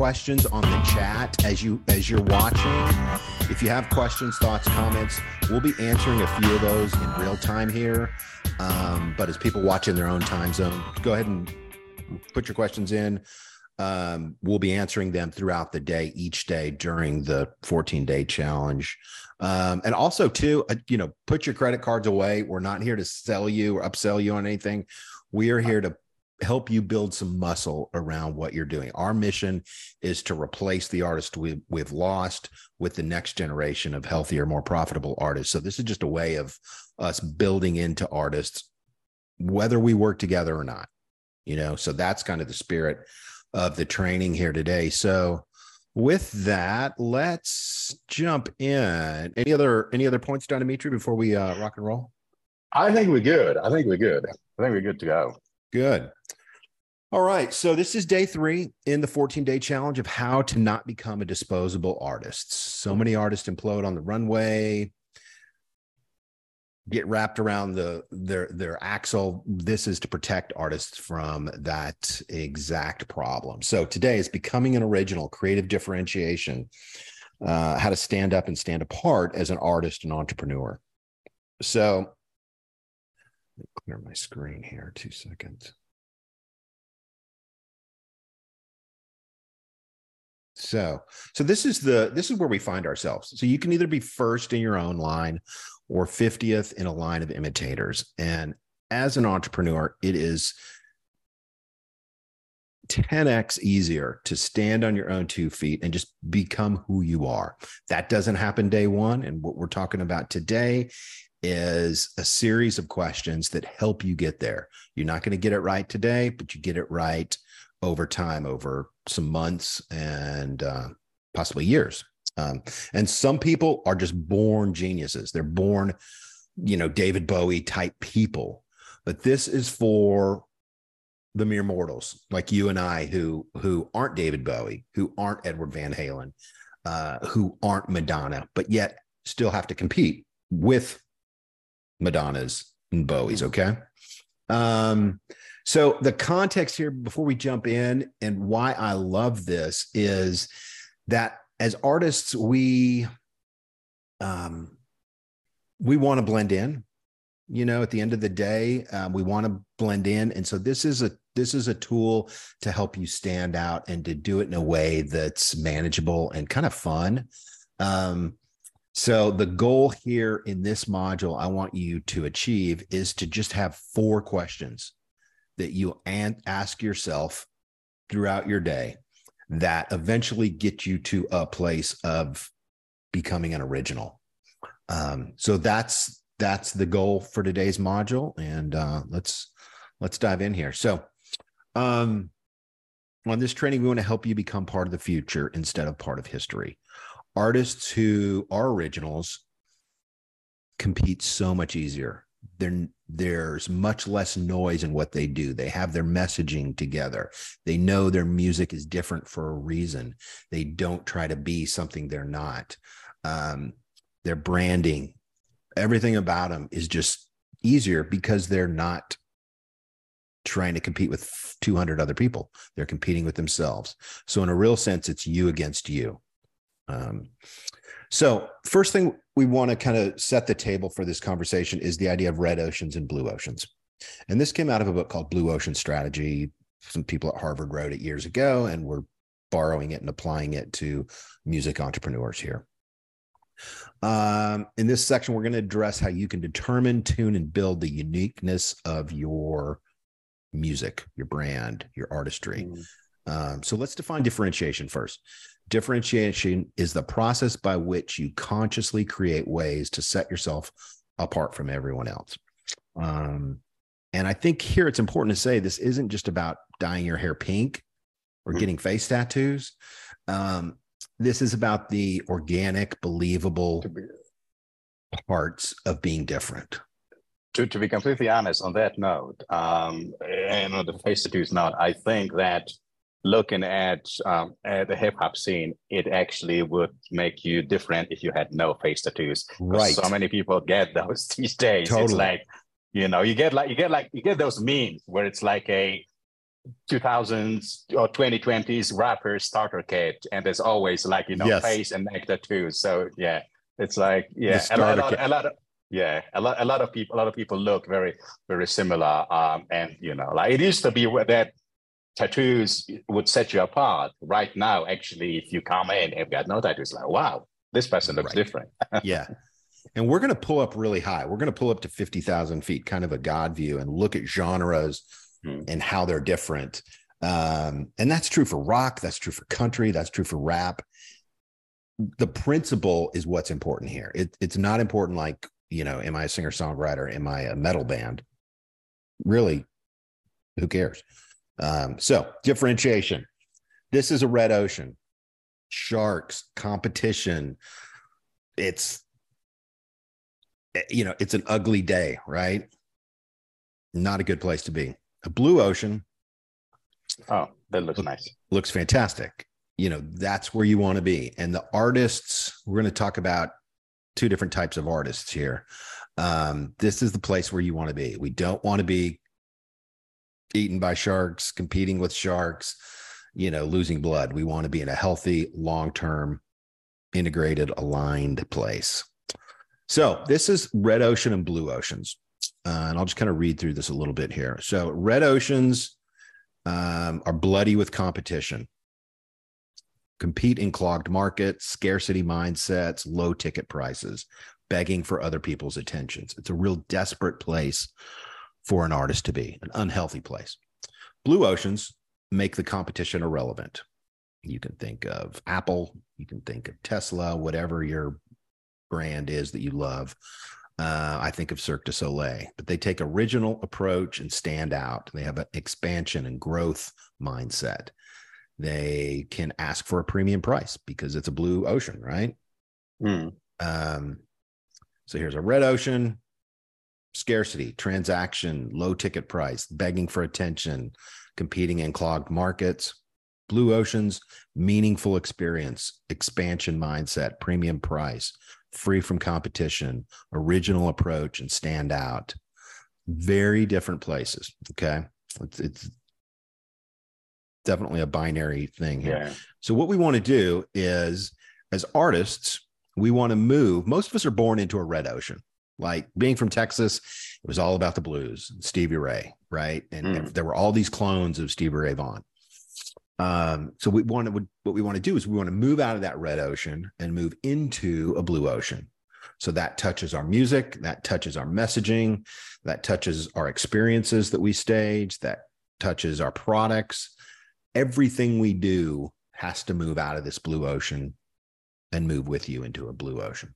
questions on the chat as you as you're watching. If you have questions, thoughts, comments, we'll be answering a few of those in real time here. Um, but as people watch in their own time zone, go ahead and put your questions in. Um, we'll be answering them throughout the day, each day during the 14 day challenge. Um, and also, too, uh, you know, put your credit cards away. We're not here to sell you or upsell you on anything. We are here to help you build some muscle around what you're doing. Our mission is to replace the artist we, we've lost with the next generation of healthier, more profitable artists. So this is just a way of us building into artists, whether we work together or not. You know, so that's kind of the spirit of the training here today. So with that, let's jump in. Any other any other points, Don Dimitri, before we uh, rock and roll? I think we're good. I think we're good. I think we're good to go. Good. All right. So this is day three in the 14 day challenge of how to not become a disposable artist. So many artists implode on the runway, get wrapped around the their their axle. This is to protect artists from that exact problem. So today is becoming an original, creative differentiation, uh, how to stand up and stand apart as an artist and entrepreneur. So clear my screen here. Two seconds. So, so this is the this is where we find ourselves. So you can either be first in your own line or 50th in a line of imitators. And as an entrepreneur, it is 10x easier to stand on your own two feet and just become who you are. That doesn't happen day one. And what we're talking about today is a series of questions that help you get there. You're not going to get it right today, but you get it right over time, over some months and uh, possibly years. Um, and some people are just born geniuses. They're born, you know, David Bowie type people. But this is for the mere mortals like you and I who who aren't David Bowie, who aren't Edward Van Halen, uh, who aren't Madonna, but yet still have to compete with Madonnas and Bowies. Okay. Um, so the context here before we jump in and why I love this is that as artists, we um, we want to blend in. You know, at the end of the day, um, we want to blend in, and so this is a this is a tool to help you stand out and to do it in a way that's manageable and kind of fun. Um, so the goal here in this module I want you to achieve is to just have four questions that you ask yourself throughout your day that eventually get you to a place of becoming an original. Um, so that's that's the goal for today's module, and uh, let's let's dive in here. So, um, on this training, we want to help you become part of the future instead of part of history. Artists who are originals compete so much easier. There there's much less noise in what they do. They have their messaging together. They know their music is different for a reason. They don't try to be something they're not. Um, their branding everything about them is just easier because they're not trying to compete with 200 other people. They're competing with themselves. So in a real sense it's you against you um, so, first thing we want to kind of set the table for this conversation is the idea of red oceans and blue oceans. And this came out of a book called Blue Ocean Strategy. Some people at Harvard wrote it years ago, and we're borrowing it and applying it to music entrepreneurs here. Um, in this section, we're going to address how you can determine, tune, and build the uniqueness of your music, your brand, your artistry. Mm. Um, so let's define differentiation first. Differentiation is the process by which you consciously create ways to set yourself apart from everyone else. Um, and I think here it's important to say this isn't just about dyeing your hair pink or mm-hmm. getting face tattoos. Um, this is about the organic, believable parts of being different. To, to be completely honest, on that note, um, and on the face tattoos note, I think that looking at um, at the hip hop scene, it actually would make you different if you had no face tattoos. Right. So many people get those these days. Totally. It's like, you know, you get like you get like you get those memes where it's like a 2000s or 2020s rapper starter kit, and there's always like you know Yes. face and neck tattoos. So yeah, it's like yeah, a lot, a lot, a lot of yeah, a lot, a lot of people, a lot of people look very, very similar. Um, and you know, like it used to be that tattoos would set you apart. Right now, actually, if you come in and got no tattoos, like wow, this person looks Right. different. yeah. And we're going to pull up really high. We're going to pull up to 50,000 feet, kind of a God view, and look at genres Hmm. and how they're different. Um, and that's true for rock. That's true for country. That's true for rap. The principle is what's important here. It, it's not important, like, you know, am I a singer songwriter? Am I a metal band? Really, who cares? Um, so, differentiation. This is a red ocean, sharks, competition. It's you know, it's an ugly day, right? Not a good place to be. A blue ocean Oh, that looks nice. looks fantastic. You know, that's where you want to be. And the artists, we're going to talk about two different types of artists here. Um, this is the place where you want to be. We don't want to be eaten by sharks, competing with sharks, you know, losing blood. We want to be in a healthy, long term, integrated, aligned place. So this is red ocean and blue oceans. Uh, and I'll just kind of read through this a little bit here. So red oceans um, are bloody with competition, compete in clogged markets, scarcity mindsets, low ticket prices, begging for other people's attentions. It's a real desperate place for an artist to be, an unhealthy place. Blue oceans make the competition irrelevant. You can think of Apple, you can think of Tesla, whatever your brand is that you love. Uh, I think of Cirque du Soleil, but they take original approach and stand out. They have an expansion and growth mindset. They can ask for a premium price because it's a blue ocean, right? Hmm. Um, so here's a red ocean, scarcity, transaction, low ticket price, begging for attention, competing in clogged markets. Blue oceans, meaningful experience, expansion mindset, premium price, free from competition, original approach, and stand out. Very different places. Okay. It's, it's definitely a binary thing here. Yeah. So what we want to do is as artists, we want to move. Most of us are born into a red ocean. Like being from Texas, it was all about the blues, Stevie Ray, right? And, Mm. there were all these clones of Stevie Ray Vaughan. Um, so we want to what we want to do is we want to move out of that red ocean and move into a blue ocean. So that touches our music, that touches our messaging, that touches our experiences that we stage, that touches our products. Everything we do has to move out of this blue ocean and move with you into a blue ocean.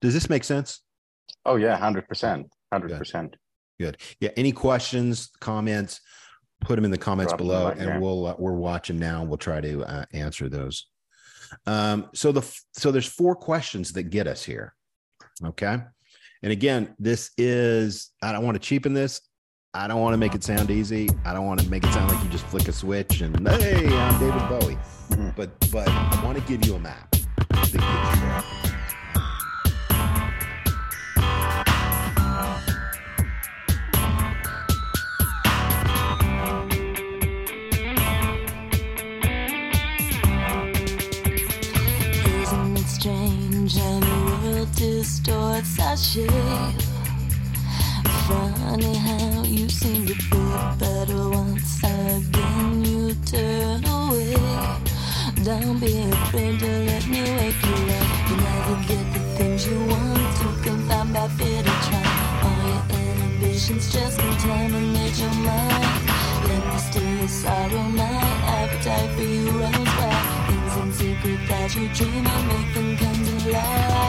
Does this make sense? Oh yeah, hundred percent, hundred percent. Good. Yeah. Any questions, comments? Put them in the comments Drop below, and we'll uh, we're watching now. We'll try to uh, answer those. Um, so the so there's four questions that get us here. Okay, and again, this is I don't want to cheapen this. I don't want to make it sound easy. I don't want to make it sound like you just flick a switch and hey, I'm David Bowie. Mhm. But but I want to give you a map that gets you there. Distorts our shape? Funny how you seem to feel better once again you turn away. Don't be afraid to let me wake you up. You never get the things you want to confine by fear to try. All your inhibitions just contaminate your mind. Let me steal your sorrow, my appetite for you runs wild. Things in secret that you dream of, make them come to life.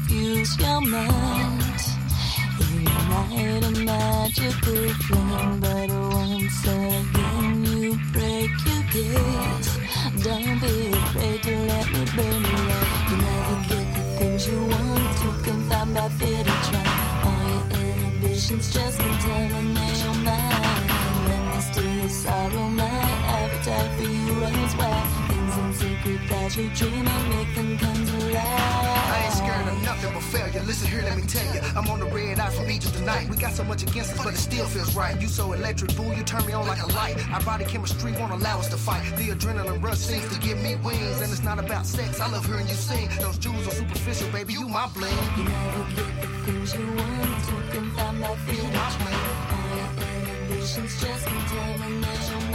Words infuse your mind. You ignite a magical flame, but once again you break your gaze. Don't be afraid to let me burn you up. You never get the things you want to confine by fear to try. All your inhibitions just contaminate your mind. Let me steal your sorrow, my appetite for you runs wild. I ain't scared of nothing but failure. Listen here, let me tell you. I'm on the red eye from Egypt tonight. We got so much against us, but it still feels right. You so electric, boo, you turn me on like a light. Our body chemistry won't allow us to fight. The adrenaline rush seems to give me wings. And it's not about sex, I love hearing you sing. Those jewels are superficial, baby, you my bling. You never get the things you want to confine my feelings. All your inhibitions just contaminate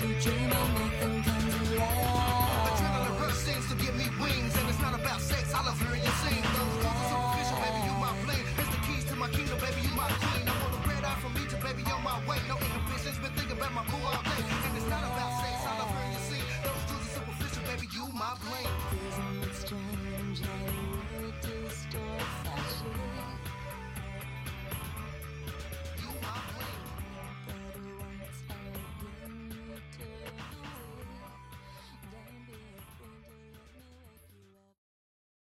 appetite for you